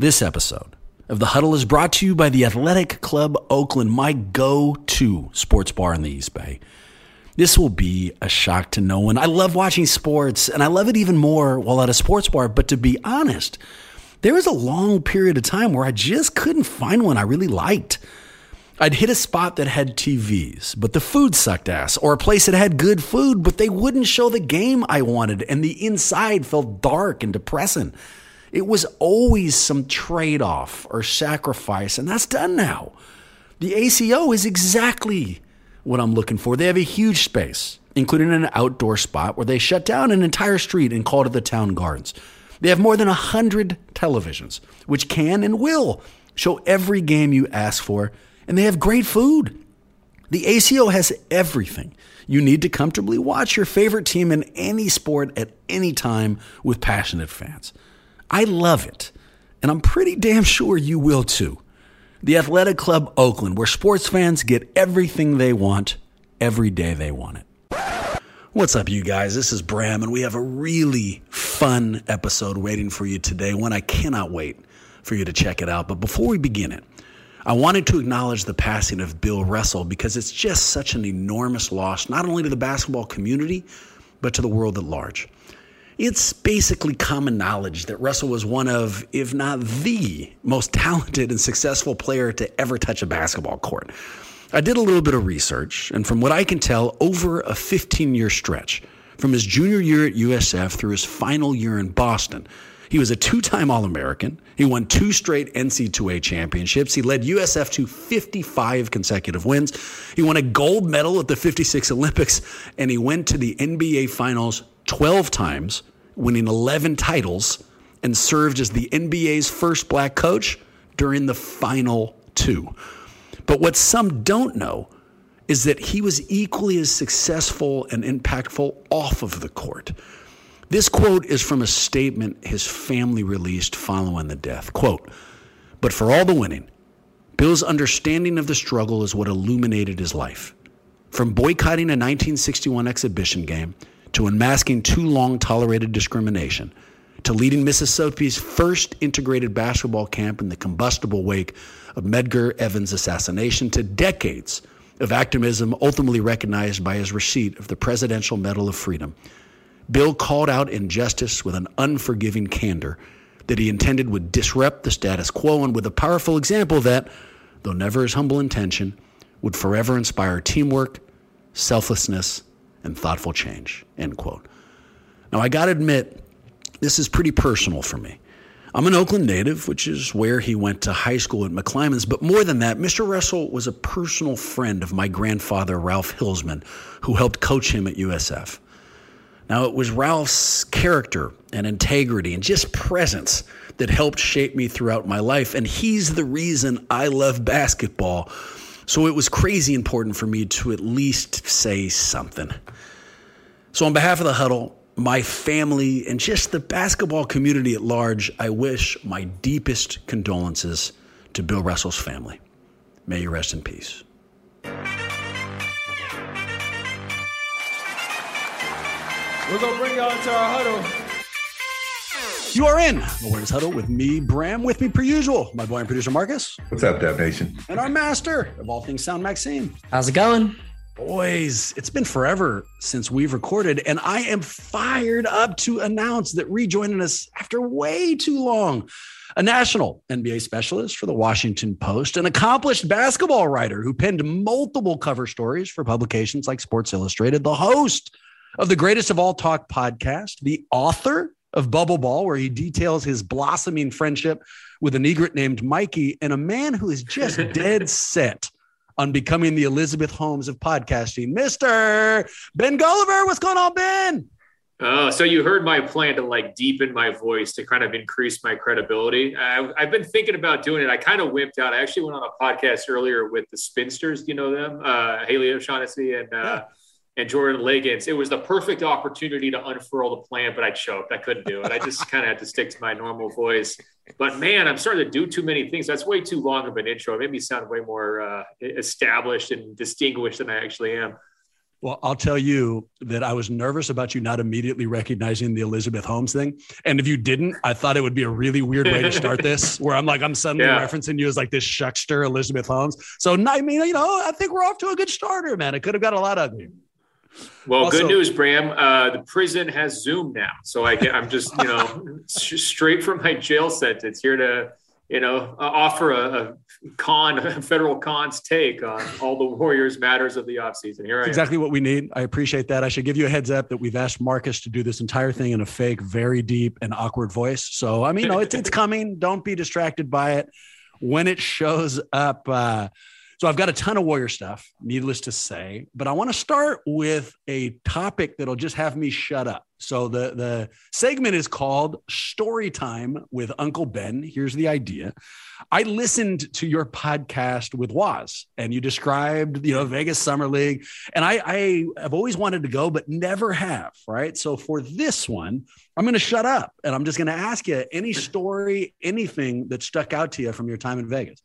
This episode of The Huddle is brought to you by the Athletic Club Oakland, my go to sports bar in the East Bay. This will be a shock to no one. I love watching sports, and I love it even more while at a sports bar. But to be honest, there was a long period of time where I just couldn't find one I really liked. I'd hit a spot that had TVs, but the food sucked ass, or a place that had good food, but they wouldn't show the game I wanted, and the inside felt dark and depressing. It was always some trade off or sacrifice, and that's done now. The ACO is exactly what I'm looking for. They have a huge space, including an outdoor spot where they shut down an entire street and called it the Town Gardens. They have more than 100 televisions, which can and will show every game you ask for, and they have great food. The ACO has everything you need to comfortably watch your favorite team in any sport at any time with passionate fans. I love it, and I'm pretty damn sure you will too. The Athletic Club Oakland, where sports fans get everything they want every day they want it. What's up, you guys? This is Bram, and we have a really fun episode waiting for you today, one I cannot wait for you to check it out. But before we begin it, I wanted to acknowledge the passing of Bill Russell because it's just such an enormous loss, not only to the basketball community, but to the world at large. It's basically common knowledge that Russell was one of, if not the most talented and successful player to ever touch a basketball court. I did a little bit of research, and from what I can tell, over a 15 year stretch, from his junior year at USF through his final year in Boston, he was a two time All American. He won two straight NC2A championships. He led USF to 55 consecutive wins. He won a gold medal at the 56 Olympics, and he went to the NBA Finals 12 times, winning 11 titles, and served as the NBA's first black coach during the final two. But what some don't know is that he was equally as successful and impactful off of the court. This quote is from a statement his family released following the death. Quote, but for all the winning, Bill's understanding of the struggle is what illuminated his life. From boycotting a 1961 exhibition game to unmasking too long tolerated discrimination, to leading Mississippi's first integrated basketball camp in the combustible wake of Medgar Evers' assassination, to decades of activism ultimately recognized by his receipt of the Presidential Medal of Freedom. Bill called out injustice with an unforgiving candor that he intended would disrupt the status quo and with a powerful example that, though never his humble intention, would forever inspire teamwork, selflessness, and thoughtful change. End quote. Now, I got to admit, this is pretty personal for me. I'm an Oakland native, which is where he went to high school at McClymonds. But more than that, Mr. Russell was a personal friend of my grandfather, Ralph Hillsman, who helped coach him at USF. Now, it was Ralph's character and integrity and just presence that helped shape me throughout my life. And he's the reason I love basketball. So it was crazy important for me to at least say something. So, on behalf of the huddle, my family, and just the basketball community at large, I wish my deepest condolences to Bill Russell's family. May you rest in peace. We're going to bring y'all into our huddle. You are in the Warriors Huddle with me, Bram. With me, per usual, my boy and producer Marcus. What's up, Dub Nation? And our master of all things sound, Maxime. How's it going? Boys, it's been forever since we've recorded, and I am fired up to announce that rejoining us after way too long, a national NBA specialist for the Washington Post, an accomplished basketball writer who penned multiple cover stories for publications like Sports Illustrated, the host of the Greatest of All Talk podcast, the author of Bubble Ball, where he details his blossoming friendship with an egret named Mikey, and a man who is just dead set on becoming the Elizabeth Holmes of podcasting, Mr. Ben Golliver. What's going on, Ben? Oh, so you heard my plan to like deepen my voice to kind of increase my credibility. I, have been thinking about doing it. I kind of wimped out. I actually went on a podcast earlier with the Spinsters. Do you know them? Uh, Haley O'Shaughnessy and uh, yeah. And Jordan Liggins. It was the perfect opportunity to unfurl the plan, but I choked. I couldn't do it. I just kind of had to stick to my normal voice. But man, I'm starting to do too many things. That's way too long of an intro. It made me sound way more uh, established and distinguished than I actually am. Well, I'll tell you that I was nervous about you not immediately recognizing the Elizabeth Holmes thing. And if you didn't, I thought it would be a really weird way to start this, where I'm like, I'm suddenly yeah. referencing you as like this shuckster Elizabeth Holmes. So, I mean, you know, I think we're off to a good starter, man. It could have got a lot ugly. Well, also, good news, Bram. Uh, the prison has Zoom now, so I get, I'm just you know straight from my jail sentence here to you know offer a, a con, a federal con's take on all the Warriors matters of the offseason. Here, exactly what we need. I appreciate that. I should give you a heads up that we've asked Marcus to do this entire thing in a fake, very deep and awkward voice. So I mean, you know, it's it's coming. Don't be distracted by it when it shows up. Uh, so I've got a ton of Warrior stuff, needless to say, but I want to start with a topic that'll just have me shut up. So the the segment is called Story Time with Uncle Ben. Here's the idea. I listened to your podcast with Waz, and you described you know Vegas Summer League, and I I have always wanted to go, but never have. Right. So for this one, I'm going to shut up, and I'm just going to ask you any story, anything that stuck out to you from your time in Vegas.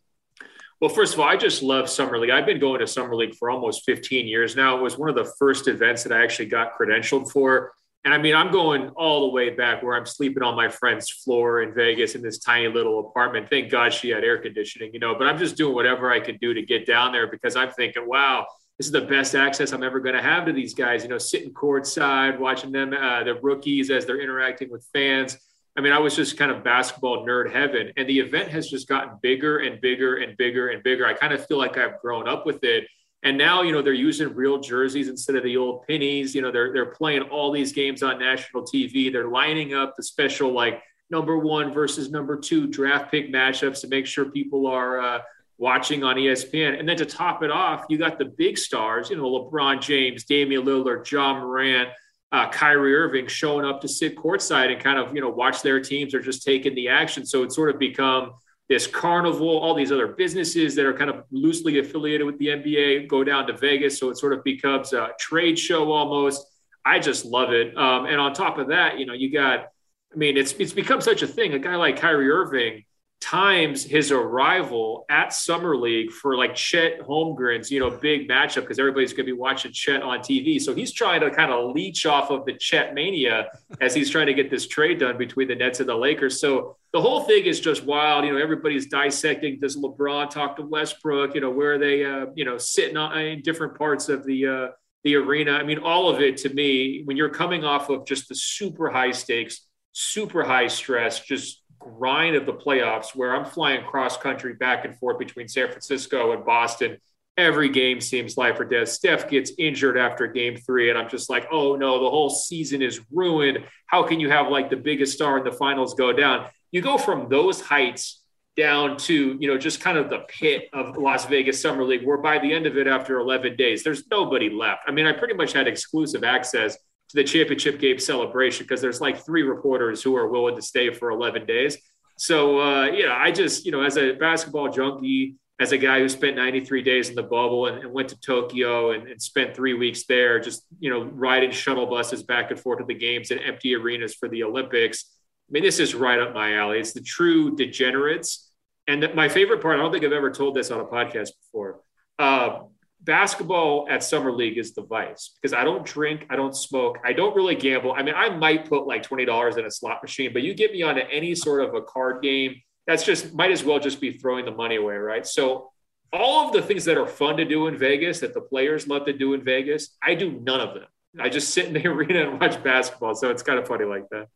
Well, first of all, I just love Summer League. I've been going to Summer League for almost 15 years now. It was one of the first events that I actually got credentialed for. And I mean, I'm going all the way back where I'm sleeping on my friend's floor in Vegas in this tiny little apartment. Thank God she had air conditioning, you know, but I'm just doing whatever I could do to get down there because I'm thinking, wow, this is the best access I'm ever going to have to these guys, you know, sitting courtside, watching them, uh, the rookies as they're interacting with fans I mean, I was just kind of basketball nerd heaven, and the event has just gotten bigger and bigger and bigger and bigger. I kind of feel like I've grown up with it. And now, you know, they're using real jerseys instead of the old pennies. You know, they're they're playing all these games on national TV. They're lining up the special like number one versus number two draft pick matchups to make sure people are uh, watching on ESPN. And then to top it off, you got the big stars. You know, LeBron James, Damian Lillard, Ja Morant uh, Kyrie Irving showing up to sit courtside and kind of you know watch their teams or just taking the action. So it's sort of become this carnival. All these other businesses that are kind of loosely affiliated with the NBA go down to Vegas, so it sort of becomes a trade show almost. I just love it. Um, and on top of that, you know, you got. I mean, it's it's become such a thing. A guy like Kyrie Irving times his arrival at Summer League for like Chet Holmgren's, you know, big matchup because everybody's going to be watching Chet on TV. So he's trying to kind of leech off of the Chet mania as he's trying to get this trade done between the Nets and the Lakers. So the whole thing is just wild. You know, everybody's dissecting. Does LeBron talk to Westbrook? You know, where are they, uh, you know, sitting on, in different parts of the, uh, the arena. I mean, all of it to me, when you're coming off of just the super high stakes, super high stress, just grind of the playoffs where I'm flying cross country back and forth between San Francisco and Boston. Every game seems life or death. Steph gets injured after game three, and I'm just like, oh no, the whole season is ruined. How can you have like the biggest star in the finals go down? You go from those heights down to you know just kind of the pit of Las Vegas Summer League, where by the end of it, after 11 days, there's nobody left. I mean, I pretty much had exclusive access to the championship game celebration because there's like three reporters who are willing to stay for 11 days. So, uh, you know, I just, you know, as a basketball junkie, as a guy who spent 93 days in the bubble and, and went to Tokyo and, and, spent three weeks there, just, you know, riding shuttle buses back and forth to the games and empty arenas for the Olympics. I mean, this is right up my alley. It's the true degenerates And my favorite part, I don't think I've ever told this on a podcast before. Uh, basketball at summer league is the vice because I don't drink, I don't smoke, I don't really gamble. I mean, I might put like twenty dollars in a slot machine, but you get me onto any sort of a card game, that's just might as well just be throwing the money away, right? So all of the things that are fun to do in Vegas that the players love to do in Vegas, I do none of them. I just sit in the arena and watch basketball. So it's kind of funny like that.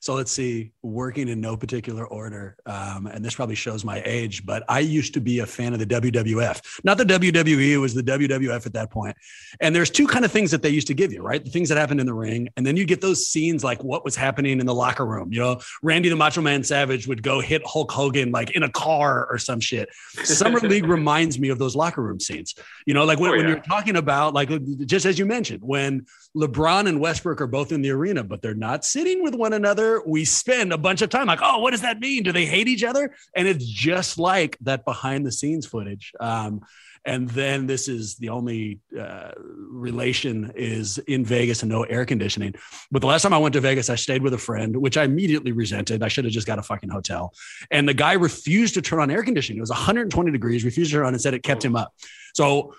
so let's see, working in no particular order. Um, and this probably shows my age, but I used to be a fan of the WWF, not the WWE, it was the WWF at that point. And there's two kind of things that they used to give you, right? The things that happened in the ring. And then you get those scenes like what was happening in the locker room. You know, Randy the Macho Man Savage would go hit Hulk Hogan like in a car or some shit. Summer League reminds me of those locker room scenes. You know, like when, oh, yeah. when you're talking about, like, just as you mentioned, when LeBron and Westbrook are both in the arena, but they're not sitting with one another. We spend a bunch of time like, oh, what does that mean? Do they hate each other? And it's just like that behind the scenes footage. Um, and then this is the only uh, relation is in Vegas and no air conditioning. But the last time I went to Vegas, I stayed with a friend, which I immediately resented. I should have just got a fucking hotel. And the guy refused to turn on air conditioning. It was 120 degrees, refused to turn on and said it kept him up. So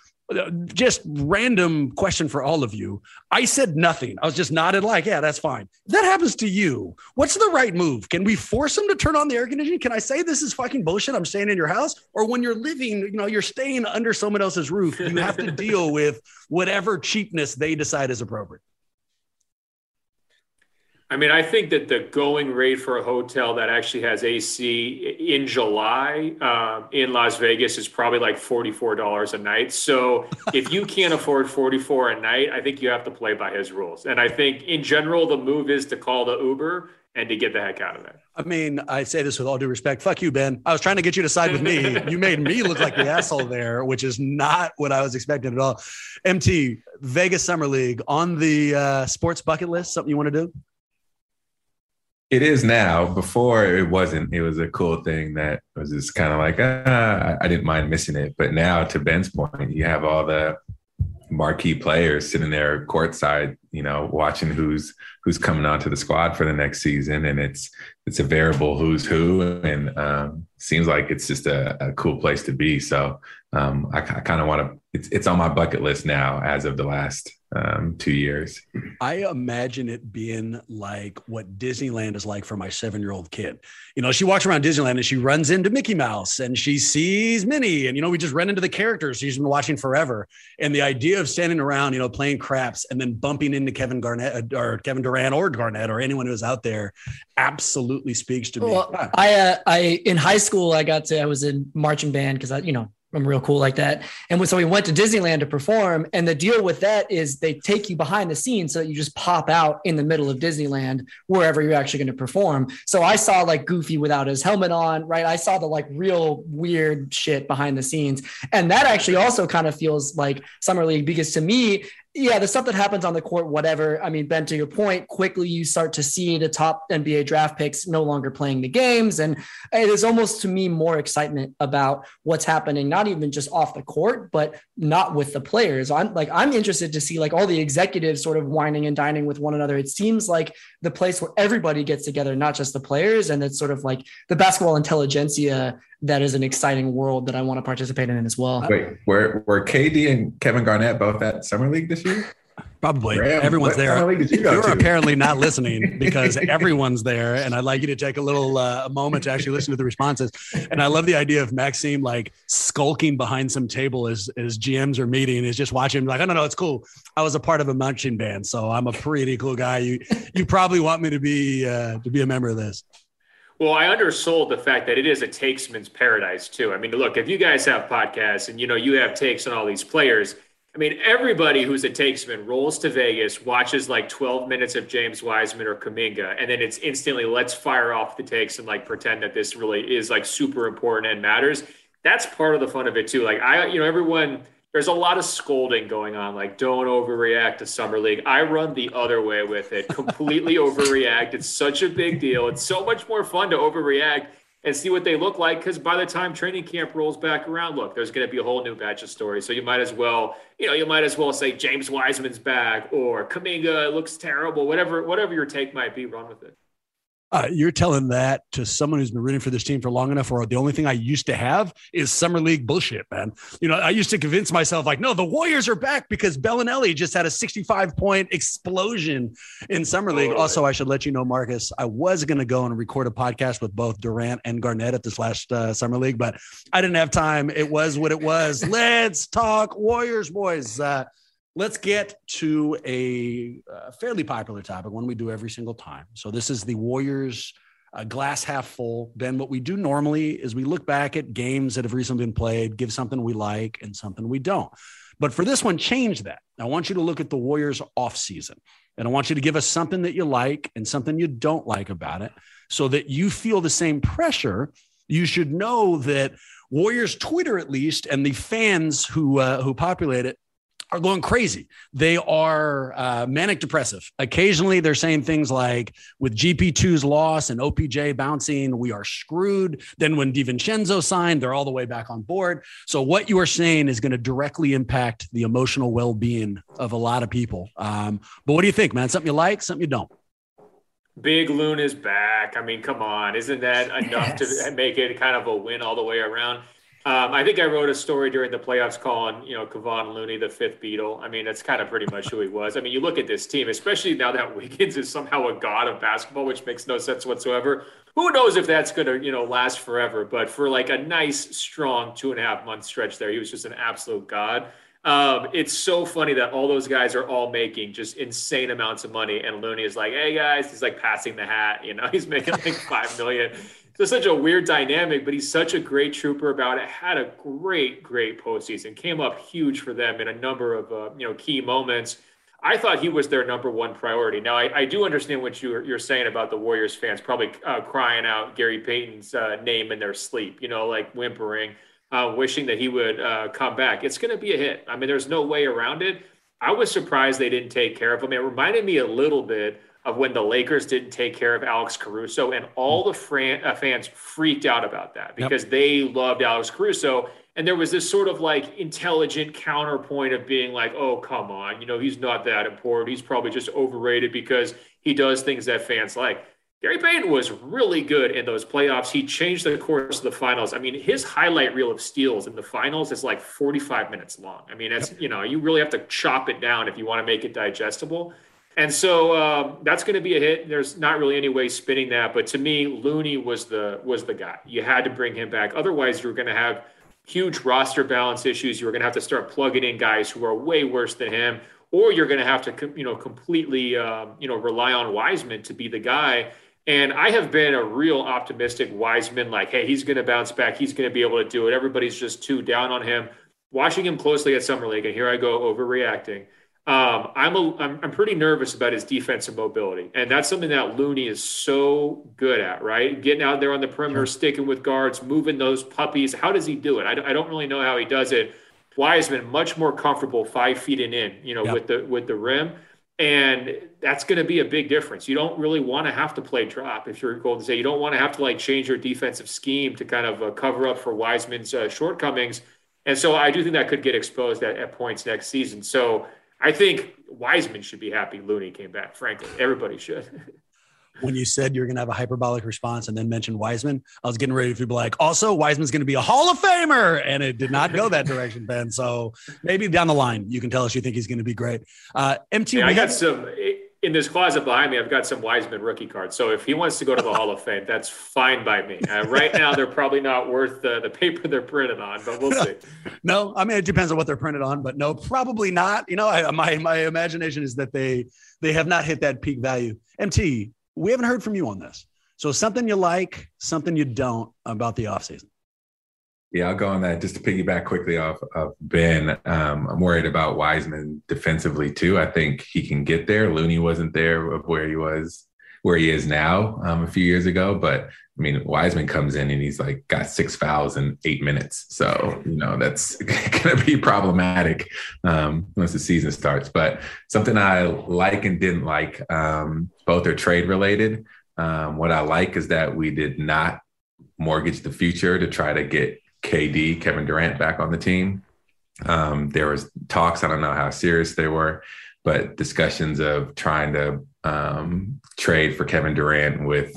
just random question for all of you. I said nothing. I was just nodded like, yeah, that's fine. If that happens to you. What's the right move? Can we force them to turn on the air conditioning? Can I say this is fucking bullshit? I'm staying in your house. Or when you're living, you know, you're staying under someone else's roof, you have to deal with whatever cheapness they decide is appropriate. I mean, I think that the going rate for a hotel that actually has AC in July um, in Las Vegas is probably like $44 a night. So if you can't afford 44 a night, I think you have to play by his rules. And I think in general, the move is to call the Uber and to get the heck out of there. I mean, I say this with all due respect. Fuck you, Ben. I was trying to get you to side with me. you made me look like the asshole there, which is not what I was expecting at all. MT, Vegas Summer League on the uh, sports bucket list, something you want to do? It is now. Before it wasn't. It was a cool thing that was just kind of like ah, I didn't mind missing it. But now, to Ben's point, you have all the marquee players sitting there courtside, you know, watching who's who's coming onto the squad for the next season, and it's it's a variable who's who, and um, seems like it's just a, a cool place to be. So um, I, I kind of want to. It's it's on my bucket list now as of the last um, two years. I imagine it being like what Disneyland is like for my seven year old kid. You know, she walks around Disneyland and she runs into Mickey Mouse and she sees Minnie, and you know, we just run into the characters she's been watching forever. And the idea of standing around, you know, playing craps and then bumping into Kevin Garnett uh, or Kevin Durant or Garnett or anyone who's out there absolutely speaks to me. Well, I, uh, I in high school I got to I was in marching band because I, you know, I'm real cool like that. And so we went to Disneyland to perform. And the deal with that is they take you behind the scenes so that you just pop out in the middle of Disneyland wherever you're actually going to perform. So I saw like Goofy without his helmet on, right? I saw the like real weird shit behind the scenes. And that actually also kind of feels like Summer League because to me, yeah, the stuff that happens on the court, whatever. I mean, Ben, to your point, quickly you start to see the top NBA draft picks no longer playing the games. And it is almost to me more excitement about what's happening, not even just off the court, but not with the players. I'm like, I'm interested to see like all the executives sort of whining and dining with one another. It seems like the place where everybody gets together, not just the players. And it's sort of like the basketball intelligentsia that is an exciting world that I want to participate in as well. Wait, were were KD and Kevin Garnett both at Summer League this year? Probably Bram, everyone's there. You are apparently not listening because everyone's there, and I'd like you to take a little uh, moment to actually listen to the responses. And I love the idea of Maxime like skulking behind some table as as GMs are meeting, is just watching like, I don't know, it's cool. I was a part of a marching band, so I'm a pretty cool guy. You you probably want me to be uh, to be a member of this. Well, I undersold the fact that it is a takesman's paradise too. I mean, look, if you guys have podcasts and you know you have takes on all these players, I mean, everybody who's a takesman rolls to Vegas, watches like 12 minutes of James Wiseman or Kuminga, and then it's instantly let's fire off the takes and like pretend that this really is like super important and matters. That's part of the fun of it too. Like I, you know, everyone there's a lot of scolding going on like don't overreact to summer league. I run the other way with it completely overreact. It's such a big deal. It's so much more fun to overreact and see what they look like because by the time training camp rolls back around look there's going to be a whole new batch of stories. So you might as well you know you might as well say james wiseman's back or Kuminga looks terrible whatever whatever your take might be run with it Uh, you're telling that to someone who's been rooting for this team for long enough, or the only thing I used to have is summer league bullshit, man. You know, I used to convince myself like, no, the Warriors are back because Belinelli just had a 65 point explosion in summer league. Also, I should let you know, Marcus, I was going to go and record a podcast with both Durant and Garnett at this last uh, summer league, but I didn't have time. It was what it was. Let's talk Warriors, boys. Uh, let's get to a uh, fairly popular topic, one we do every single time. So this is the Warriors uh, glass half full. Ben, what we do normally is we look back at games that have recently been played, give something we like and something we don't. But for this one, change that. I want you to look at the Warriors off season, and I want you to give us something that you like and something you don't like about it, so that you feel the same pressure. You should know that Warriors Twitter, at least, and the fans who uh, who populate it are going crazy. They are uh, manic depressive. Occasionally, they're saying things like, with GP2's loss and OPJ bouncing, we are screwed. Then, when DiVincenzo signed, they're all the way back on board. So, what you are saying is going to directly impact the emotional well being of a lot of people. Um, but what do you think, man? Something you like, something you don't? Big Loon is back. I mean, come on. Isn't that enough yes. to make it kind of a win all the way around? Um, I think I wrote a story during the playoffs calling, you know, Kevon Looney the fifth Beatle. I mean, that's kind of pretty much who he was. I mean, you look at this team, especially now that Wiggins is somehow a god of basketball, which makes no sense whatsoever. Who knows if that's going to, you know, last forever? But for like a nice, strong two and a half month stretch there, he was just an absolute god. Um, it's so funny that all those guys are all making just insane amounts of money, and Looney is like, "Hey guys," he's like passing the hat. You know, he's making like five million just such a weird dynamic, but he's such a great trooper about it. Had a great, great postseason. Came up huge for them in a number of uh, you know key moments. I thought he was their number one priority. Now I, I do understand what you're, you're, saying about the Warriors fans probably uh, crying out Gary Payton's uh, name in their sleep. You know, like whimpering, uh, wishing that he would uh, come back. It's going to be a hit. I mean, there's no way around it. I was surprised they didn't take care of him. It reminded me a little bit of when the Lakers didn't take care of Alex Caruso, and all the fran- uh, fans freaked out about that because yep. they loved Alex Caruso. And there was this sort of like intelligent counterpoint of being like, oh, come on, you know, he's not that important. He's probably just overrated because he does things that fans like. Gary Payton was really good in those playoffs. He changed the course of the finals. I mean, his highlight reel of steals in the finals is like 45 minutes long. I mean, it's, you know, you really have to chop it down if you want to make it digestible. And so um, that's going to be a hit. There's not really any way spinning that, but to me, Looney was the was the guy. You had to bring him back. Otherwise, you're going to have huge roster balance issues. You're going to have to start plugging in guys who are way worse than him, or you're going to have to you know completely um, you know rely on Wiseman to be the guy. And I have been a real optimistic Wiseman, like, hey, he's going to bounce back. He's going to be able to do it. Everybody's just too down on him. Watching him closely at Summer League, and here I go overreacting um, I'm, a, I'm, I'm pretty nervous about his defensive mobility, and that's something that Looney is so good at, right? Getting out there on the perimeter, sticking with guards, moving those puppies. How does he do it? I, I don't really know how he does it. Wiseman much more comfortable five feet and in, you know, yep. with the with the rim, and that's going to be a big difference. You don't really want to have to play drop if you're Golden State. You don't want to have to like change your defensive scheme to kind of uh, cover up for Wiseman's uh, shortcomings, and so I do think that could get exposed at, at points next season. So I think Wiseman should be happy Looney came back. Frankly, everybody should. when you said you're going to have a hyperbolic response and then mention Wiseman, I was getting ready to be like, also Wiseman's going to be a Hall of Famer, and it did not go that direction, Ben. So maybe down the line you can tell us you think he's going to be great. Uh, MT, yeah, I got some in this closet behind me, I've got some Wiseman rookie cards. So if he wants to go to the Hall of Fame, that's fine by me. Uh, right now, they're probably not worth the, the paper they're printed on, but we'll see. no, I mean it depends on what they're printed on, but no, probably not. You know, I, my my imagination is that they they have not hit that peak value. MT, we haven't heard from you on this. So something you like, something you don't about the offseason. Yeah, I'll go on that just to piggyback quickly off of Ben. Um, I'm worried about Wiseman defensively too. I think he can get there. Looney wasn't there of where he was, where he is now um, a few years ago. But I mean, Wiseman comes in and he's like got six fouls in eight minutes. So you know that's going to be problematic um, once the season starts. But something I like and didn't like, um, both are trade related. Um, what I like is that we did not mortgage the future to try to get KD, Kevin Durant, back on the team. Um, there was talks. I don't know how serious they were, but discussions of trying to um, trade for Kevin Durant with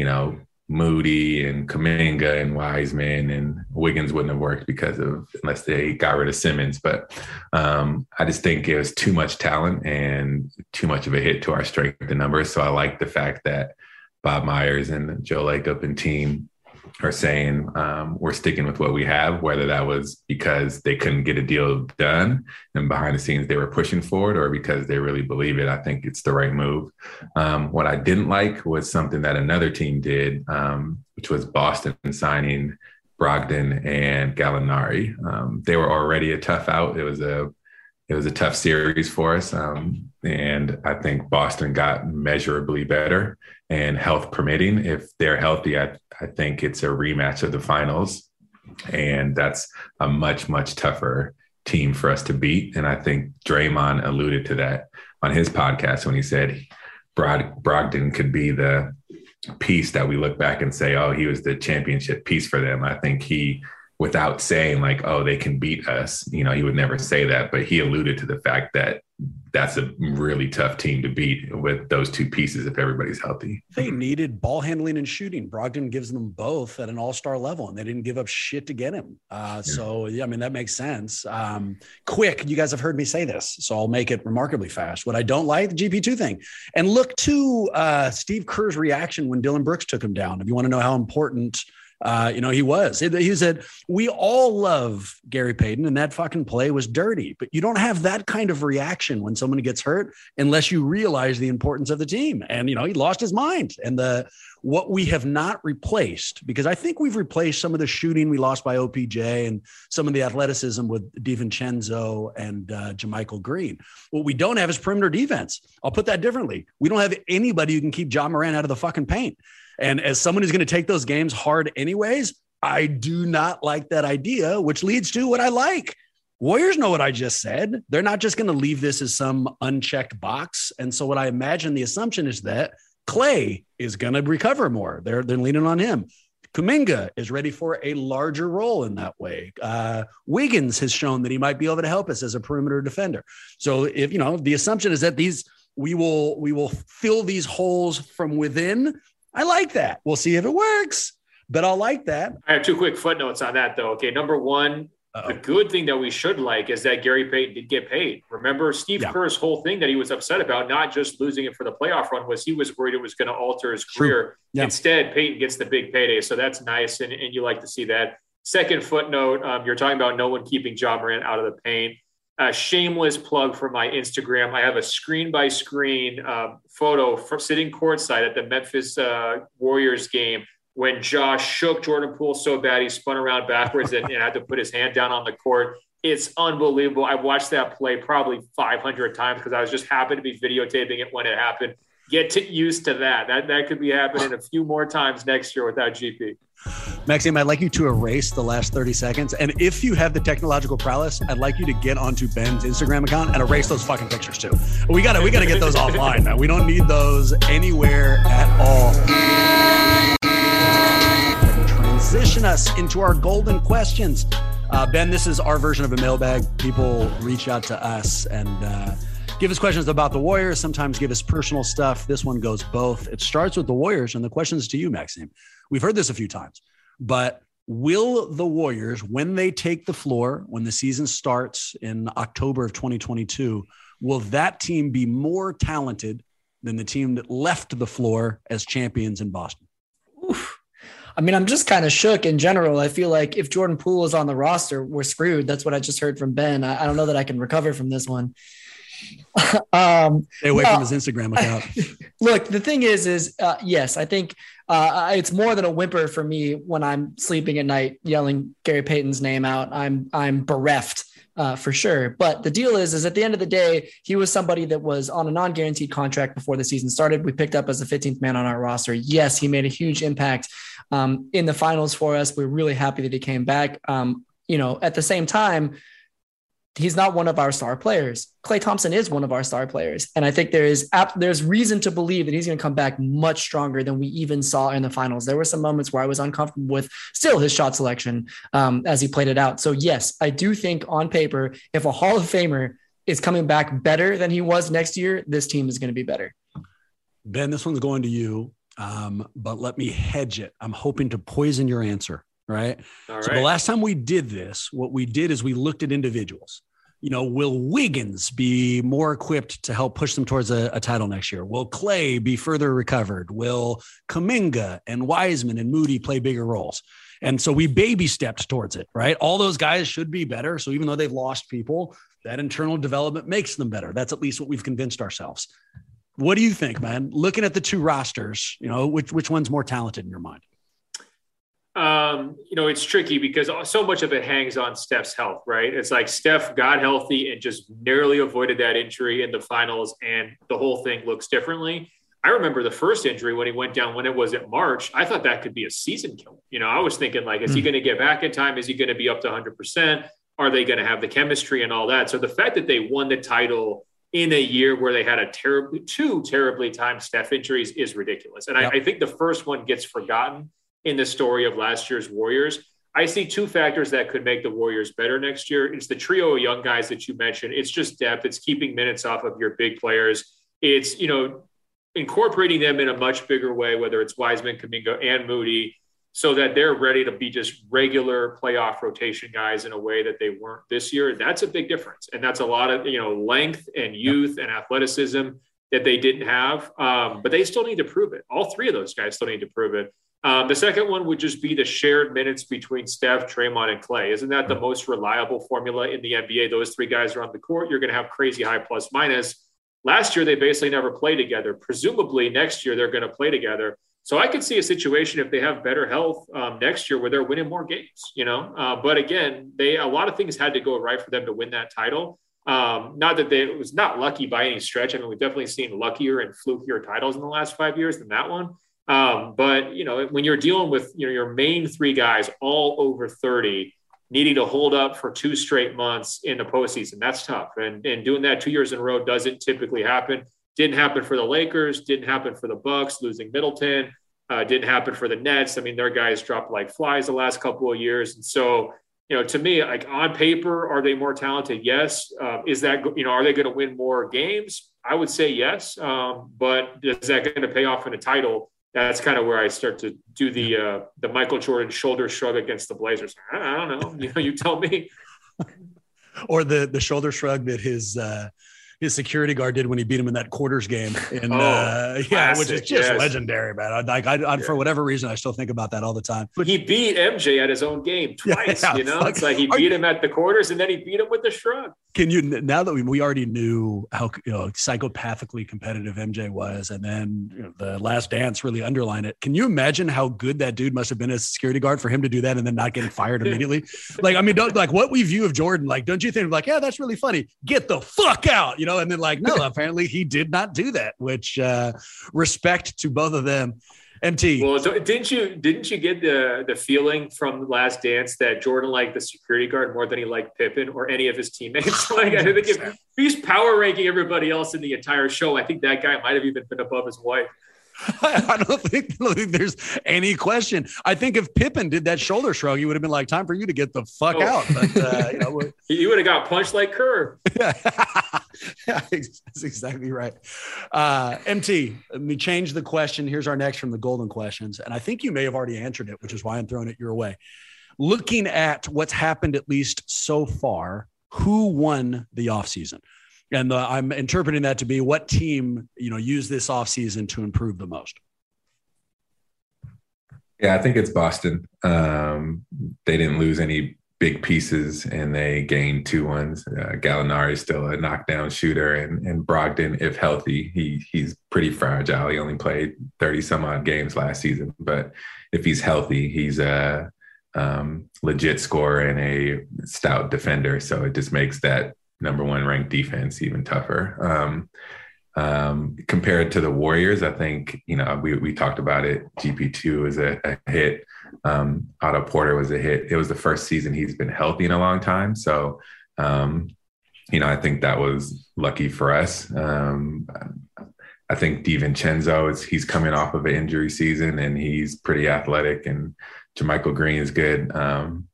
you know, Moody and Kuminga and Wiseman and Wiggins wouldn't have worked because of unless they got rid of Simmons. But um, I just think it was too much talent and too much of a hit to our strength and numbers. So I like the fact that Bob Myers and Joe Lacob and team are saying um, we're sticking with what we have, whether that was because they couldn't get a deal done and behind the scenes they were pushing for it, or because they really believe it. I think it's the right move. Um, what I didn't like was something that another team did, um, which was Boston signing Brogdon and Gallinari. Um, they were already a tough out. It was a it was a tough series for us. Um, and I think Boston got measurably better and health permitting. If they're healthy, I, I think it's a rematch of the finals. And that's a much, much tougher team for us to beat. And I think Draymond alluded to that on his podcast when he said Brog- Brogdon could be the piece that we look back and say, oh, he was the championship piece for them. I think he without saying like, oh, they can beat us. You know, he would never say that, but he alluded to the fact that that's a really tough team to beat with those two pieces if everybody's healthy. They needed ball handling and shooting. Brogdon gives them both at an all star level, and they didn't give up shit to get him. Uh, yeah. So, yeah, I mean, that makes sense. Um, quick, you guys have heard me say this, so I'll make it remarkably fast. What I don't like, the GP2 thing. And look to uh, Steve Kerr's reaction when Dillon Brooks took him down. If you want to know how important uh, you know, he was. He said, We all love Gary Payton, and that fucking play was dirty. But you don't have that kind of reaction when someone gets hurt unless you realize the importance of the team. And, you know, he lost his mind. And the what we have not replaced, because I think we've replaced some of the shooting we lost by OPJ and some of the athleticism with DiVincenzo and uh, JaMychal Green. What we don't have is perimeter defense. I'll put that differently. We don't have anybody who can keep Ja Morant out of the fucking paint. And as someone who's going to take those games hard anyways, I do not like that idea, which leads to what I like. Warriors know what I just said. They're not just going to leave this as some unchecked box. And so, what I imagine the assumption is that Klay is going to recover more. They're, they're leaning on him. Kuminga is ready for a larger role in that way. Uh, Wiggins has shown that he might be able to help us as a perimeter defender. So, if you know, the assumption is that these we will we will fill these holes from within I like that. We'll see if it works, but I'll like that. I have two quick footnotes on that, though. Okay. Number one, Uh-oh. the good thing that we should like is that Gary Payton did get paid. Remember, Steve yeah. Kerr's whole thing that he was upset about, not just losing it for the playoff run, was he was worried it was going to alter his career. Yeah. Instead, Payton gets the big payday. So that's nice. And, and you like to see that. Second footnote, um, you're talking about no one keeping Ja Morant out of the paint a shameless plug for my Instagram. I have a screen by screen uh, photo for sitting courtside at the Memphis uh, Warriors game when Ja shook Jordan Poole so bad he spun around backwards and, and, had to put his hand down on the court. It's unbelievable. I watched that play probably 500 times because I was just happy to be videotaping it when it happened. Get used to that. That that could be happening a few more times next year without GP. Maxime, I'd like you to erase the last 30 seconds. And if you have the technological prowess, I'd like you to get onto Ben's Instagram account and erase those fucking pictures too. We gotta we gotta get those offline, man. We don't need those anywhere at all. Transition us into our golden questions. Uh, ben, this is our version of a mailbag. People reach out to us and uh, give us questions about the Warriors, sometimes give us personal stuff. This one goes both. It starts with the Warriors, and the question is to you, Maxime. We've heard this a few times, but will the Warriors, when they take the floor, when the season starts in October of 2022, will that team be more talented than the team that left the floor as champions in Boston? Oof. I mean, I'm just kind of shook in general. I feel like if Jordan Poole is on the roster, we're screwed. That's what I just heard from Ben. I, I don't know that I can recover from this one. um, Stay away from his Instagram account. look, the thing is, is uh, yes, I think uh, it's more than a whimper for me when I'm sleeping at night, yelling Gary Payton's name out. I'm I'm bereft uh, for sure. But the deal is, is at the end of the day, he was somebody that was on a non-guaranteed contract before the season started. We picked up as the 15th man on our roster. Yes, he made a huge impact um, in the finals for us. We're really happy that he came back. Um, you know, at the same time, he's not one of our star players. Klay Thompson is one of our star players, and I think there is there's reason to believe that he's going to come back much stronger than we even saw in the finals. There were some moments where I was uncomfortable with still his shot selection um, as he played it out. So yes, I do think on paper, if a Hall of Famer is coming back better than he was next year, this team is going to be better. Ben, this one's going to you. Um, but let me hedge it. I'm hoping to poison your answer. Right. All so right. the last time we did this, what we did is we looked at individuals. You know, will Wiggins be more equipped to help push them towards a, a title next year? Will Klay be further recovered? Will Kuminga and Wiseman and Moody play bigger roles? And so we baby stepped towards it, right? All those guys should be better. So even though they've lost people, that internal development makes them better. That's at least what we've convinced ourselves. What do you think, man? Looking at the two rosters, you know, which which one's more talented in your mind? Um, you know, it's tricky because so much of it hangs on Steph's health, right? It's like Steph got healthy and just narrowly avoided that injury in the finals, and the whole thing looks differently. I remember the first injury when he went down when it was in March. I thought that could be a season killer. You know, I was thinking like, is he going to get back in time? Is he going to be up to 100 percent? Are they going to have the chemistry and all that? So the fact that they won the title in a year where they had a terribly two terribly timed Steph injuries is ridiculous. And Yep. I, I think the first one gets forgotten in the story of last year's Warriors. I see two factors that could make the Warriors better next year. It's the trio of young guys that you mentioned. It's just depth. It's keeping minutes off of your big players. It's, you know, incorporating them in a much bigger way, whether it's Wiseman, Kuminga, and Moody, so that they're ready to be just regular playoff rotation guys in a way that they weren't this year. That's a big difference. And that's a lot of, you know, length and youth and athleticism that they didn't have. Um, but they still need to prove it. All three of those guys still need to prove it. Um, the second one would just be the shared minutes between Steph, Draymond, and Klay. Isn't that the most reliable formula in the NBA? Those three guys are on the court. You're going to have crazy high plus minus. Last year, they basically never played together. Presumably, next year, they're going to play together. So I could see a situation if they have better health um, next year where they're winning more games, you know. Uh, but again, they a lot of things had to go right for them to win that title. Um, not that they, it was not lucky by any stretch. I mean, we've definitely seen luckier and flukier titles in the last five years than that one. Um, but you know, when you're dealing with you know your main three guys all over 30, needing to hold up for two straight months in the postseason, that's tough. And and doing that two years in a row doesn't typically happen. Didn't happen for the Lakers. Didn't happen for the Bucks losing Middleton. Uh, didn't happen for the Nets. I mean, their guys dropped like flies the last couple of years, and so you know, to me, like on paper, are they more talented? Yes. Uh, is that you know, are they going to win more games? I would say yes. Um, but is that going to pay off in a title? That's kind of where I start to do the uh, the Michael Jordan shoulder shrug against the Blazers. I, don't know. You know, you tell me. Or the the shoulder shrug that his uh, his security guard did when he beat him in that quarters game. And Oh, uh, yeah, which is just yes. legendary, man. Like I, I, for whatever reason, I still think about that all the time. He beat MJ at his own game twice. yeah, you know, it's like he beat him at the quarters and then he beat him with the shrug. Can you now that we, we already knew how you know psychopathically competitive MJ was, and then you know, the Last Dance really underlined it? Can you imagine how good that dude must have been as a security guard for him to do that and then not getting fired immediately? like, I mean, don't like what we view of Jordan. Like, don't you think like, yeah, that's really funny? Get the fuck out, you know? And then like, no, apparently he did not do that. Which uh, respect to both of them. MT. Well, so didn't you didn't you get the the feeling from Last Dance that Jordan liked the security guard more than he liked Pippen or any of his teammates? like I think if he's power ranking everybody else in the entire show, I think that guy might have even been above his wife. I don't think, I don't think there's any question. I think if Pippen did that shoulder shrug, he would have been like, "Time for you to get the fuck Oh. out." But uh, you know, we're- He, he would have got punched like Kerr. yeah, that's exactly right. Uh, MT, let me change the question. Here's our next from the golden questions, and I think you may have already answered it, which is why I'm throwing it your way. Looking at what's happened at least so far, who won the offseason? And uh, I'm interpreting that to be what team you know used this offseason to improve the most. Yeah, I think it's Boston. Um, they didn't lose any big pieces and they gained two ones. Uh, Gallinari is still a knockdown shooter, and, and Brogdon, if healthy, he he's pretty fragile. He only played 30 some odd games last season, but if he's healthy, he's a um, legit scorer and a stout defender. So it just makes that number one ranked defense even tougher. Um, um, compared to the Warriors, I think you know we we talked about it. GP two is a, a hit. Um, Otto Porter was a hit. It was the first season he's been healthy in a long time, so um, you know I think that was lucky for us. Um, I think DiVincenzo is he's coming off of an injury season and he's pretty athletic, and JaMychal Green is good. Um,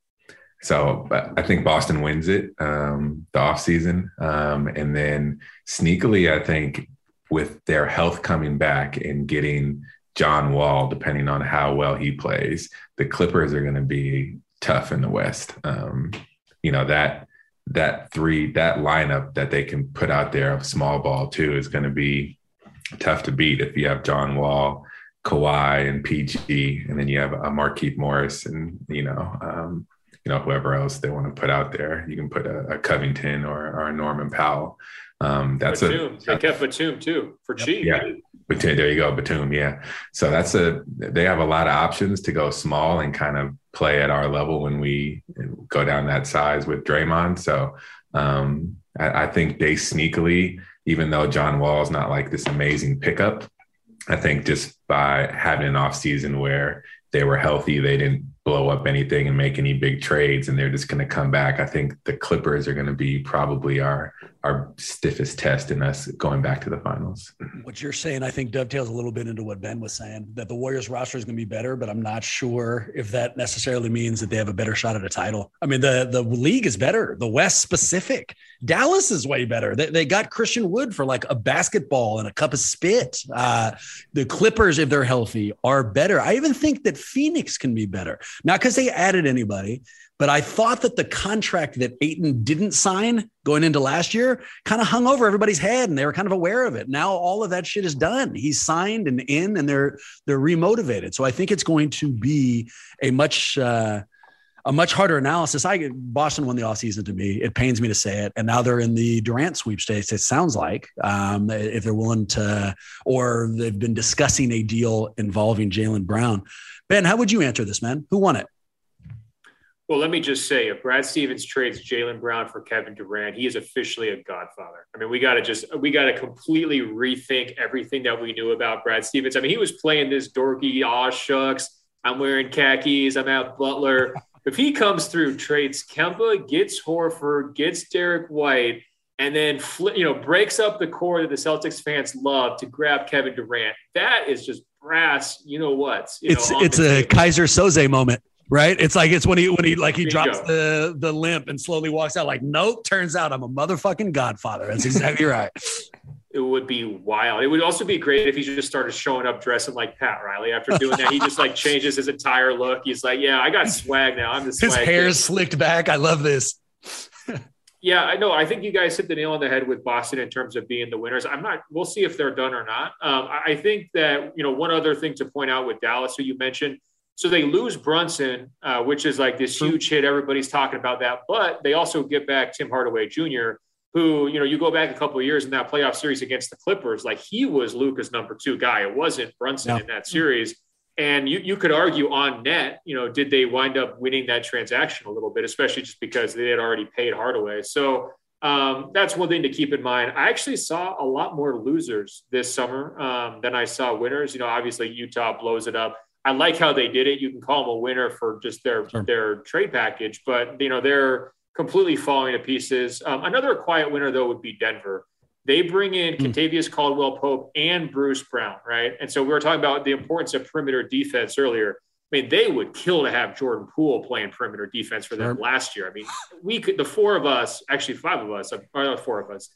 so I think Boston wins it um, the offseason. Um, and then sneakily, I think with their health coming back and getting John Wall, depending on how well he plays, the Clippers are going to be tough in the West. Um, you know that that three that lineup that they can put out there of small ball too is going to be tough to beat if you have John Wall, Kawhi, and PG, and then you have a Markieff Morris and you know um, you know whoever else they want to put out there. You can put a, a Covington or, or a Norman Powell. Um, that's Batum. a they kept Batum too for cheap. Yeah, Batum. There you go, Batum. Yeah. So that's a they have a lot of options to go small and kind of play at our level when we go down that size with Draymond. So um, I, I think they sneakily, even though John Wall is not like this amazing pickup, I think just by having an off season where they were healthy, they didn't blow up anything and make any big trades and they're just going to come back. I think the Clippers are going to be probably our our stiffest test in us going back to the finals. What you're saying, I think, dovetails a little bit into what Ben was saying that the Warriors roster is going to be better, but I'm not sure if that necessarily means that they have a better shot at a title. I mean, the the league is better, the West specific. Dallas is way better. They, they got Christian Wood for like a basketball and a cup of spit. Uh, the Clippers, if they're healthy, are better. I even think that Phoenix can be better. Not because they added anybody, but I thought that the contract that Ayton didn't sign going into last year kind of hung over everybody's head and they were kind of aware of it. Now all of that shit is done. He's signed and in and they're they're remotivated. So I think it's going to be a much uh, a much harder analysis. I Boston won the offseason to me. It pains me to say it. And now they're in the Durant sweepstakes, it sounds like, um, if they're willing to, or they've been discussing a deal involving Jaylen Brown. Ben, how would you answer this, man? Who won it? Well, let me just say, if Brad Stevens trades Jaylen Brown for Kevin Durant, he is officially a godfather. I mean, we got to just we got to completely rethink everything that we knew about Brad Stevens. I mean, he was playing this dorky, aw shucks. I'm wearing khakis. I'm out Butler. if he comes through, trades Kemba, gets Horford, gets Derrick White, and then you know breaks up the core that the Celtics fans love to grab Kevin Durant. That is just brass. You know what? You it's know, it's a Keyser Soze moment right? It's like it's when he when he like he drops the the limp and slowly walks out. Like, nope. Turns out I'm a motherfucking godfather. That's exactly right. It would be wild. It would also be great if he just started showing up dressing like Pat Riley after doing that. He just like changes his entire look. He's like, "Yeah, I got swag now. I'm the swag." His hair's slicked back. I love this. yeah, I know. I think you guys hit the nail on the head with Boston in terms of being the winners. I'm not. We'll see if they're done or not. Um, I think that you know one other thing to point out with Dallas, who you mentioned so they lose Brunson, uh, which is like this huge hit. Everybody's talking about that, but they also get back Tim Hardaway Jr., who you know you go back a couple of years in that playoff series against the Clippers, like he was Luka's number two guy. It wasn't Brunson in that series. And you, you could argue on net, you know, did they wind up winning that transaction a little bit, especially just because they had already paid Hardaway. So um, that's one thing to keep in mind. I actually saw a lot more losers this summer um, than I saw winners. You know, obviously Utah blows it up. I like how they did it. You can call them a winner for just their sure. their trade package, but you know they're completely falling to pieces. Um, another quiet winner though would be Denver. They bring in mm. Kentavious Caldwell Pope and Bruce Brown, right? And so we were talking about the importance of perimeter defense earlier. I mean, they would kill to have Jordan Poole playing perimeter defense for them sure. last year. I mean, we could, the four of us, actually five of us, or four of us,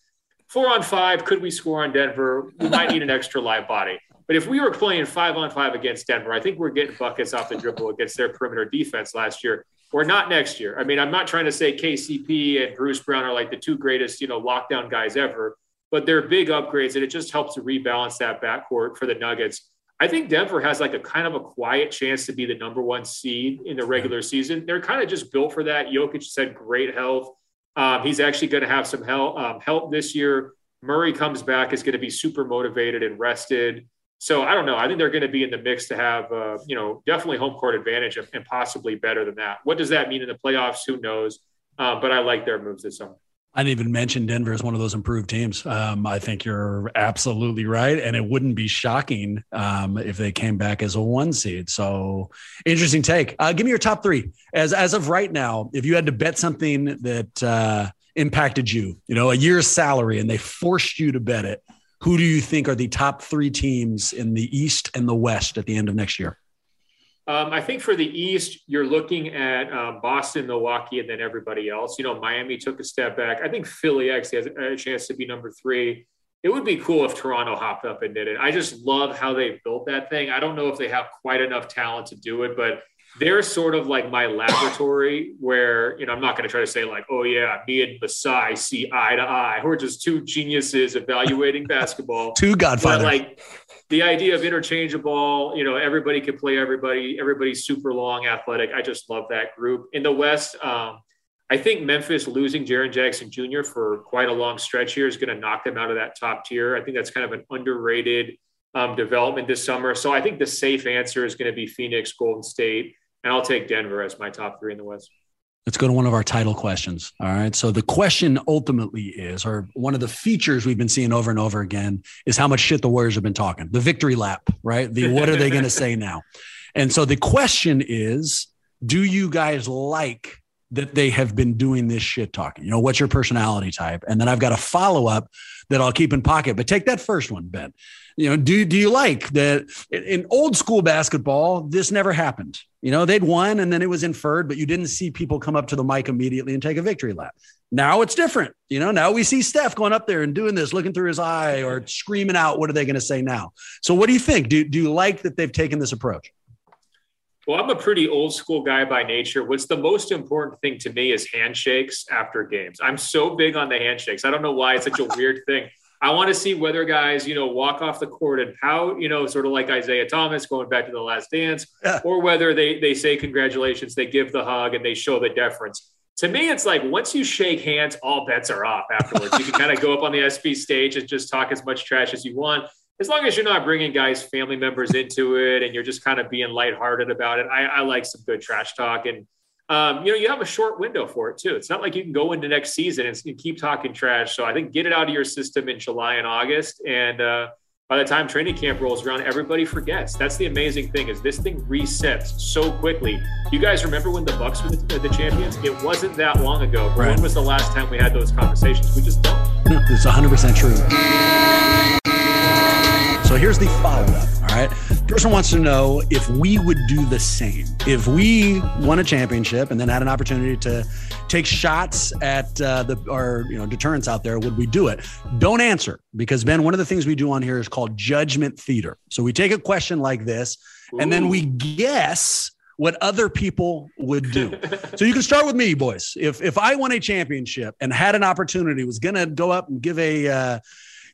four on five, could we score on Denver? We might need an extra live body. But if we were playing five on five against Denver, I think we're getting buckets off the dribble against their perimeter defense last year. Or not next year. I mean, I'm not trying to say KCP and Bruce Brown are like the two greatest, you know, lockdown guys ever, but they're big upgrades and it just helps to rebalance that backcourt for the Nuggets. I think Denver has like a kind of a quiet chance to be the number one seed in the regular season. They're kind of just built for that. Jokic said great health. Um, he's actually going to have some help, um, help this year. Murray comes back, is going to be super motivated and rested. So I don't know. I think they're going to be in the mix to have, uh, you know, definitely home court advantage and possibly better than that. What does that mean in the playoffs? Who knows? Uh, but I like their moves this summer. I didn't even mention Denver as one of those improved teams. Um, I think you're absolutely right, and it wouldn't be shocking um, if they came back as a one seed. So interesting take. Uh, give me your top three as as of right now. If you had to bet something that uh, impacted you, you know, a year's salary, and they forced you to bet it, who do you think are the top three teams in the East and the West at the end of next year? Um, I think for the East, you're looking at um, Boston, Milwaukee, and then everybody else. You know, Miami took a step back. I think Philly actually has a chance to be number three. it would be cool if Toronto hopped up and did it. I just love how they built that thing. I don't know if they have quite enough talent to do it, but they're sort of like my laboratory where, you know, I'm not going to try to say like, oh yeah, me and Masai see eye to eye. We're just two geniuses evaluating basketball. two godfathers. like the idea of interchangeable, you know, everybody can play everybody, everybody's super long athletic. I just love that group. In the West, um, I think Memphis losing Jaren Jackson Jr. for quite a long stretch here is going to knock them out of that top tier. I think that's kind of an underrated um, development this summer. So I think the safe answer is going to be Phoenix, Golden State, and I'll take Denver as my top three in the West. Let's go to one of our title questions. All right. So the question ultimately is, or one of the features we've been seeing over and over again is how much shit the Warriors have been talking. The victory lap, right? The what are they going to say now? And so the question is, do you guys like that they have been doing this shit talking? You know, what's your personality type? And then I've got a follow up that I'll keep in pocket. But take that first one, Ben. You know, do do you like that in old school basketball? This never happened. You know, they'd won and then it was inferred, but you didn't see people come up to the mic immediately and take a victory lap. Now it's different. You know, now we see Steph going up there and doing this, looking through his eye or screaming out. What are they going to say now? So, what do you think? Do do you like that they've taken this approach? Well, I'm a pretty old school guy by nature. What's the most important thing to me is handshakes after games. I'm so big on the handshakes. I don't know why it's such a weird thing. I want to see whether guys, you know, walk off the court and pout, you know, sort of like Isiah Thomas going back to the last dance, yeah. or whether they they say congratulations, they give the hug and they show the deference. To me, it's like once you shake hands, all bets are off afterwards. you can kind of go up on the SB stage and just talk as much trash as you want as long as you're not bringing guys, family members into it, and you're just kind of being lighthearted about it, I, I like some good trash talk. And um, you know, you have a short window for it too. It's not like you can go into next season and, and keep talking trash. So I think get it out of your system in July and August, and uh, by the time training camp rolls around, everybody forgets. That's the amazing thing is this thing resets so quickly. You guys remember when the Bucks were the, the champions? It wasn't that long ago. Right. When was the last time we had those conversations? We just don't. It's 100% true. So here's the follow up. All right. Person wants to know if we would do the same. If we won a championship and then had an opportunity to take shots at uh, the our you know deterrence out there, would we do it? Don't answer because Ben, one of the things we do on here is called judgment theater. So we take a question like this and then we guess what other people would do. so you can start with me, boys. If if I won a championship and had an opportunity, was going to go up and give a uh,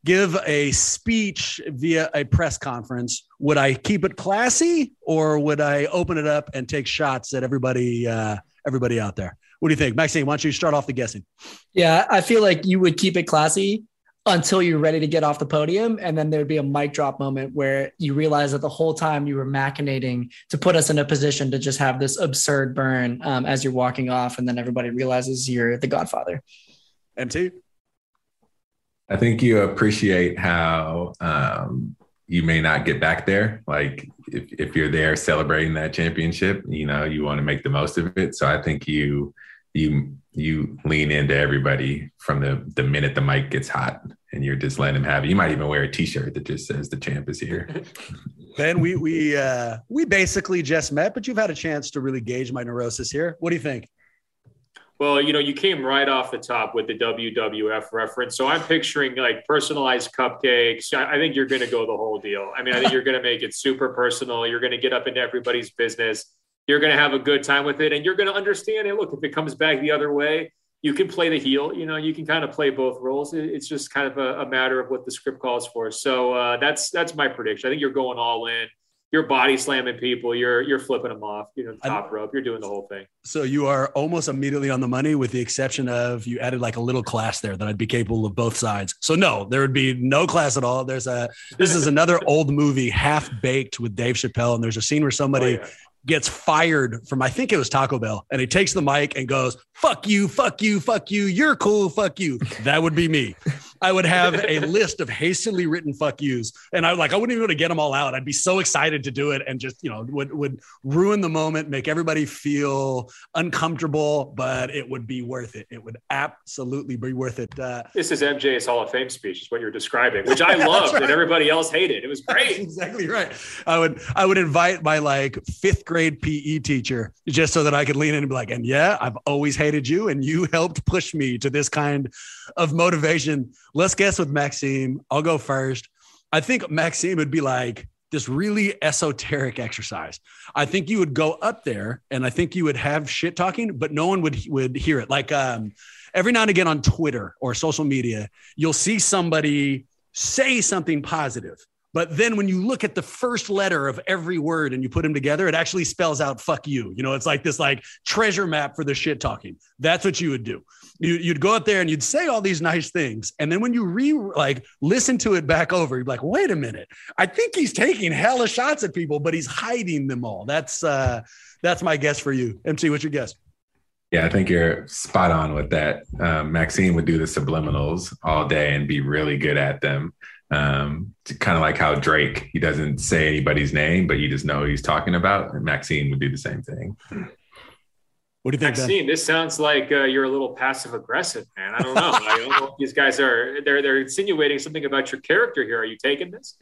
give a speech via a press conference, would I keep it classy or would I open it up and take shots at everybody, uh, everybody out there? What do you think, Maxime? Why don't you start off the guessing? Yeah, I feel like you would keep it classy until you're ready to get off the podium, and then there would be a mic drop moment where you realize that the whole time you were machinating to put us in a position to just have this absurd burn um, as you're walking off, and then everybody realizes you're the Godfather. MT. I think you appreciate how um, you may not get back there. Like if, if you're there celebrating that championship, you know, you want to make the most of it. So I think you you you lean into everybody from the the minute the mic gets hot and you're just letting them have it. You might even wear a t-shirt that just says the champ is here. Ben, we we uh we basically just met, but you've had a chance to really gauge my neurosis here. What do you think? Well, you know, you came right off the top with the WWF reference. So I'm picturing like personalized cupcakes. I think you're going to go the whole deal. I mean, I think you're going to make it super personal. You're going to get up into everybody's business. You're going to have a good time with it. And you're going to understand it. Look, if it comes back the other way, you can play the heel. You know, you can kind of play both roles. It's just kind of a, a matter of what the script calls for. So uh, that's that's my prediction. I think you're going all in you're body slamming people, you're you're flipping them off, you know, top rope, you're doing the whole thing. So you are almost immediately on the money, with the exception of you added like a little class there that I'd be capable of both sides. So no, there would be no class at all. There's a this is another old movie, Half Baked with Dave Chappelle, and there's a scene where somebody. Oh, yeah gets fired from I think it was Taco Bell and he takes the mic and goes, "Fuck you, fuck you, fuck you. You're cool, fuck you." That would be me. I would have a list of hastily written fuck yous, and I like I wouldn't even be able to get them all out. I'd be so excited to do it, and just you know would would ruin the moment, make everybody feel uncomfortable, but it would be worth it. It would absolutely be worth it. Uh, this is MJ's Hall of Fame speech, is what you're describing, which I loved, right. and everybody else hated. It was great. That's exactly right. I would I would invite my like fifth grade grade PE teacher just so that I could lean in and be like, and yeah, I've always hated you and you helped push me to this kind of motivation. Let's guess with Maxime. I'll go first. I think Maxime would be like this really esoteric exercise. I think you would go up there and I think you would have shit talking, but no one would would hear it. Like um, every now and again on Twitter or social media, you'll see somebody say something positive but then when you look at the first letter of every word and you put them together, it actually spells out fuck you. You know, it's like this like treasure map for the shit talking. That's what you would do. You, would go out there and you'd say all these nice things. And then when you re like listen to it back over, you'd be like, wait a minute. I think he's taking hella shots at people, but he's hiding them all. That's uh that's my guess for you. MC, what's your guess? Yeah, I think you're spot on with that. Um, Maxime would do the subliminals all day and be really good at them um, kind of like how Drake, he doesn't say anybody's name, but you just know he's talking about. And Maxime would do the same thing. What do you think? This sounds like uh, you're a little passive aggressive, man. I don't know. I don't know if these guys are they're they're insinuating something about your character here. Are you taking this?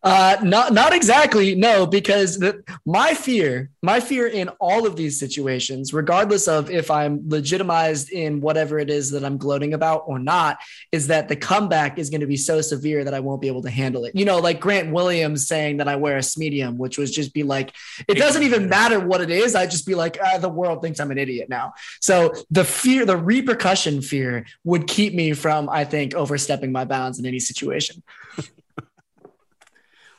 Uh, not not exactly. No, because the, my fear, my fear in all of these situations, regardless of if I'm legitimized in whatever it is that I'm gloating about or not, is that the comeback is going to be so severe that I won't be able to handle it. You know, like Grant Williams saying that I wear a smedium, which was just be like, it doesn't even matter what it is. I just be like, ah, the world thinks I'm an idiot now. So the fear, the repercussion fear, would keep me from, I think, overstepping my bounds in any situation.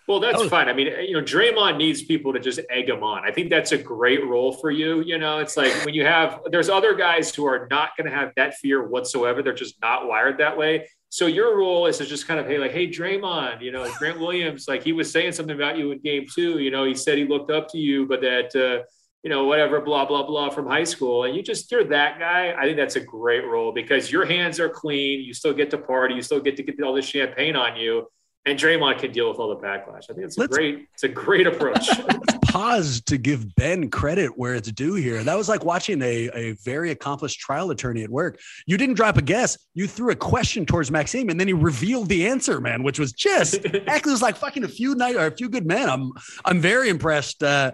Well, that's fine. I mean, you know, Draymond needs people to just egg him on. I think that's a great role for you. You know, it's like when you have, there's other guys who are not going to have that fear whatsoever. They're just not wired that way. So your role is to just kind of, hey, like, hey, Draymond, you know, Grant Williams, like he was saying something about you in game two. You know, he said he looked up to you, but that, uh, you know, whatever, blah, blah, blah from high school. And you just, you're that guy. I think that's a great role because your hands are clean. You still get to party. You still get to get all this champagne on you and Draymond can deal with all the backlash. I think it's a let's, great, it's a great approach. pause to give Ben credit where it's due here. That was like watching a, a very accomplished trial attorney at work. You didn't drop a guess. You threw a question towards Maxime, and then he revealed the answer, man, which was just actually was like fucking a few night or a few good men. I'm I'm very impressed. Uh,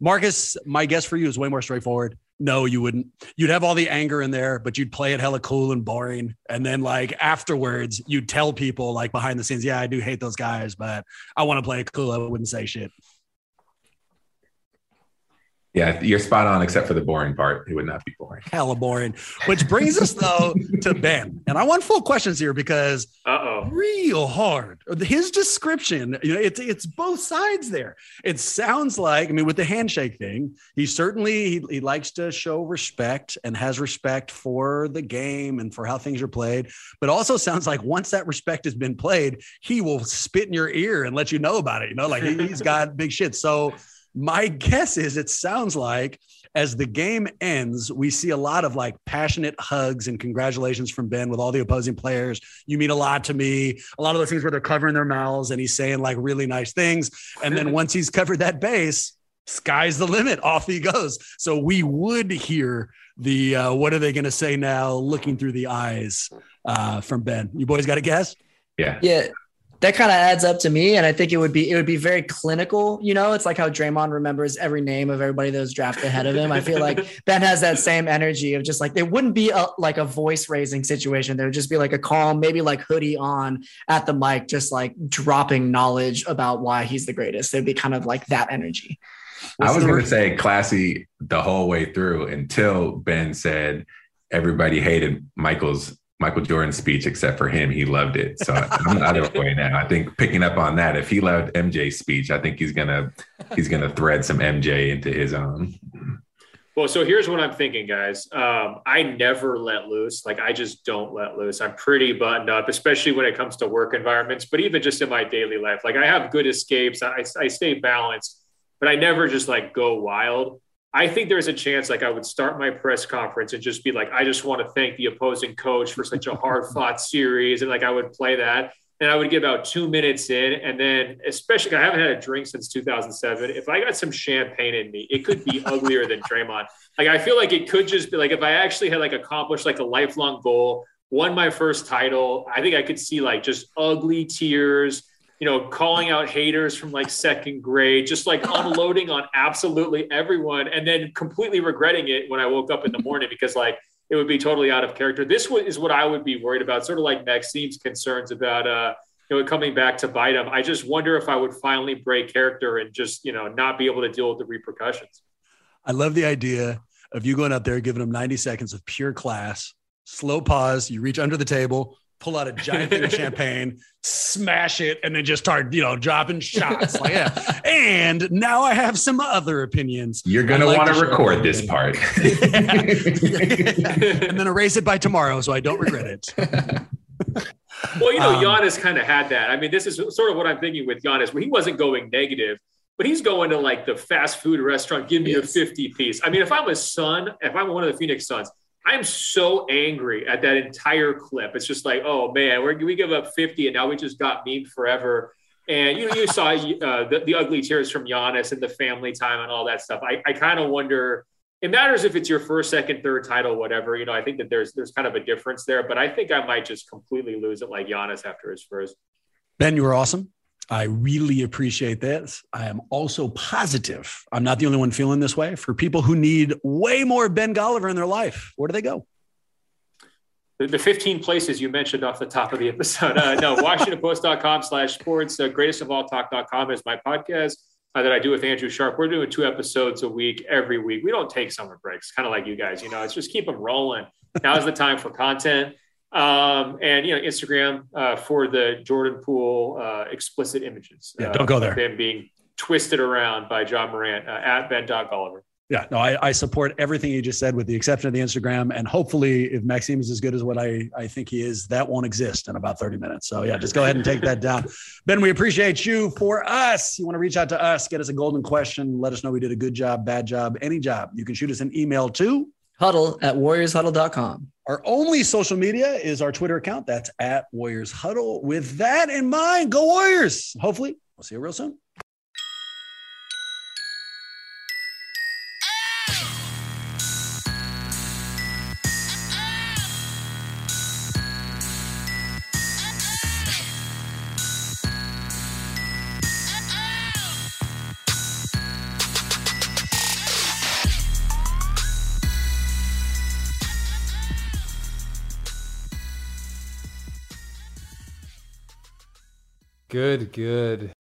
Marcus, my guess for you is way more straightforward. No, you wouldn't. You'd have all the anger in there, but you'd play it hella cool and boring. And then like afterwards, you'd tell people like behind the scenes, yeah, I do hate those guys, but I want to play it cool. I wouldn't say shit. Yeah, you're spot on, except for the boring part. It would not be boring. Hella boring. Which brings us though to Ben, and I want full questions here because Uh-oh. real hard. His description, you know, it's it's both sides there. It sounds like, I mean, with the handshake thing, he certainly he, he likes to show respect and has respect for the game and for how things are played. But also sounds like once that respect has been played, he will spit in your ear and let you know about it. You know, like he, he's got big shit. So my guess is it sounds like as the game ends, we see a lot of like passionate hugs and congratulations from Ben with all the opposing players. You mean a lot to me. A lot of those things where they're covering their mouths and he's saying like really nice things. And then once he's covered that base, sky's the limit. Off he goes. So we would hear the uh, what are they going to say now? Looking through the eyes uh, from Ben. You boys got a guess? Yeah. Yeah that kind of adds up to me. And I think it would be it would be very clinical. You know, it's like how Draymond remembers every name of everybody that was drafted ahead of him. I feel like Ben has that same energy of just like there wouldn't be a like a voice raising situation. There would just be like a calm, maybe like hoodie on at the mic, just like dropping knowledge about why he's the greatest. It'd be kind of like that energy. What's I was going to say classy the whole way through until Ben said everybody hated Michael's Michael Jordan's speech, except for him, he loved it. So I'm the other way now. I think picking up on that, if he loved MJ's speech, I think he's gonna he's gonna thread some MJ into his own. Well, so here's what I'm thinking, guys. Um, I never let loose. Like I just don't let loose. I'm pretty buttoned up, especially when it comes to work environments, but even just in my daily life. Like I have good escapes. I, I stay balanced, but I never just like go wild. I think there's a chance like I would start my press conference and just be like, I just want to thank the opposing coach for such a hard fought series. And like I would play that and I would get about two minutes in. And then, especially, I haven't had a drink since 2007. If I got some champagne in me, it could be uglier than Draymond. Like, I feel like it could just be like if I actually had like accomplished like a lifelong goal, won my first title, I think I could see like just ugly tears you know, calling out haters from like second grade, just like unloading on absolutely everyone, and then completely regretting it when I woke up in the morning because like it would be totally out of character. This is what I would be worried about, sort of like Maxime's concerns about uh, you know coming back to bite him. I just wonder if I would finally break character and just you know not be able to deal with the repercussions. I love the idea of you going out there giving them 90 seconds of pure class, slow pause, you reach under the table, pull out a giant thing of champagne, smash it, and then just start, you know, dropping shots. Like, yeah. And now I have some other opinions. You're gonna like want to record this part. and then erase it by tomorrow so I don't regret it. well, you know, um, Giannis kind of had that. I mean, this is sort of what I'm thinking with Giannis, where he wasn't going negative, but he's going to like the fast food restaurant, give me yes. a 50 piece. I mean, if I'm a son, if I'm one of the Phoenix Suns, I'm so angry at that entire clip. It's just like, oh man, we give up 50 and now we just got memed forever. And you you saw uh, the, the, ugly tears from Giannis and the family time and all that stuff. I, I kind of wonder. It matters if it's your first, second, third title, whatever. You know, I think that there's there's kind of a difference there. But I think I might just completely lose it like Giannis after his first. Ben, you were awesome. I really appreciate this. I am also positive I'm not the only one feeling this way. For people who need way more Ben Golliver in their life, where do they go? The, the 15 places you mentioned off the top of the episode. Uh, no, WashingtonPost.com slash sports. Uh, greatest of all talk.com is my podcast uh, that I do with Andrew Sharp. We're doing two episodes a week every week. We don't take summer breaks, kind of like you guys. You know, it's just keep them rolling. Now is the time for content. Um, and you know, Instagram uh, for the Jordan Poole uh, explicit images. Yeah, don't go there. Them being twisted around by Ja Morant uh, at Ben Golliver. Yeah, no, I, I, support everything you just said, with the exception of the Instagram. And hopefully, if Maxime is as good as what I, I think he is, that won't exist in about 30 minutes. So, yeah, just go ahead and take that down. Ben, we appreciate you for us. You want to reach out to us, get us a golden question, let us know we did a good job, bad job, any job. You can shoot us an email to huddle at warriorshuddle.com. Our only social media is our Twitter account. That's at Warriors Huddle. With that in mind, go Warriors. Hopefully, we'll see you real soon. Good, good.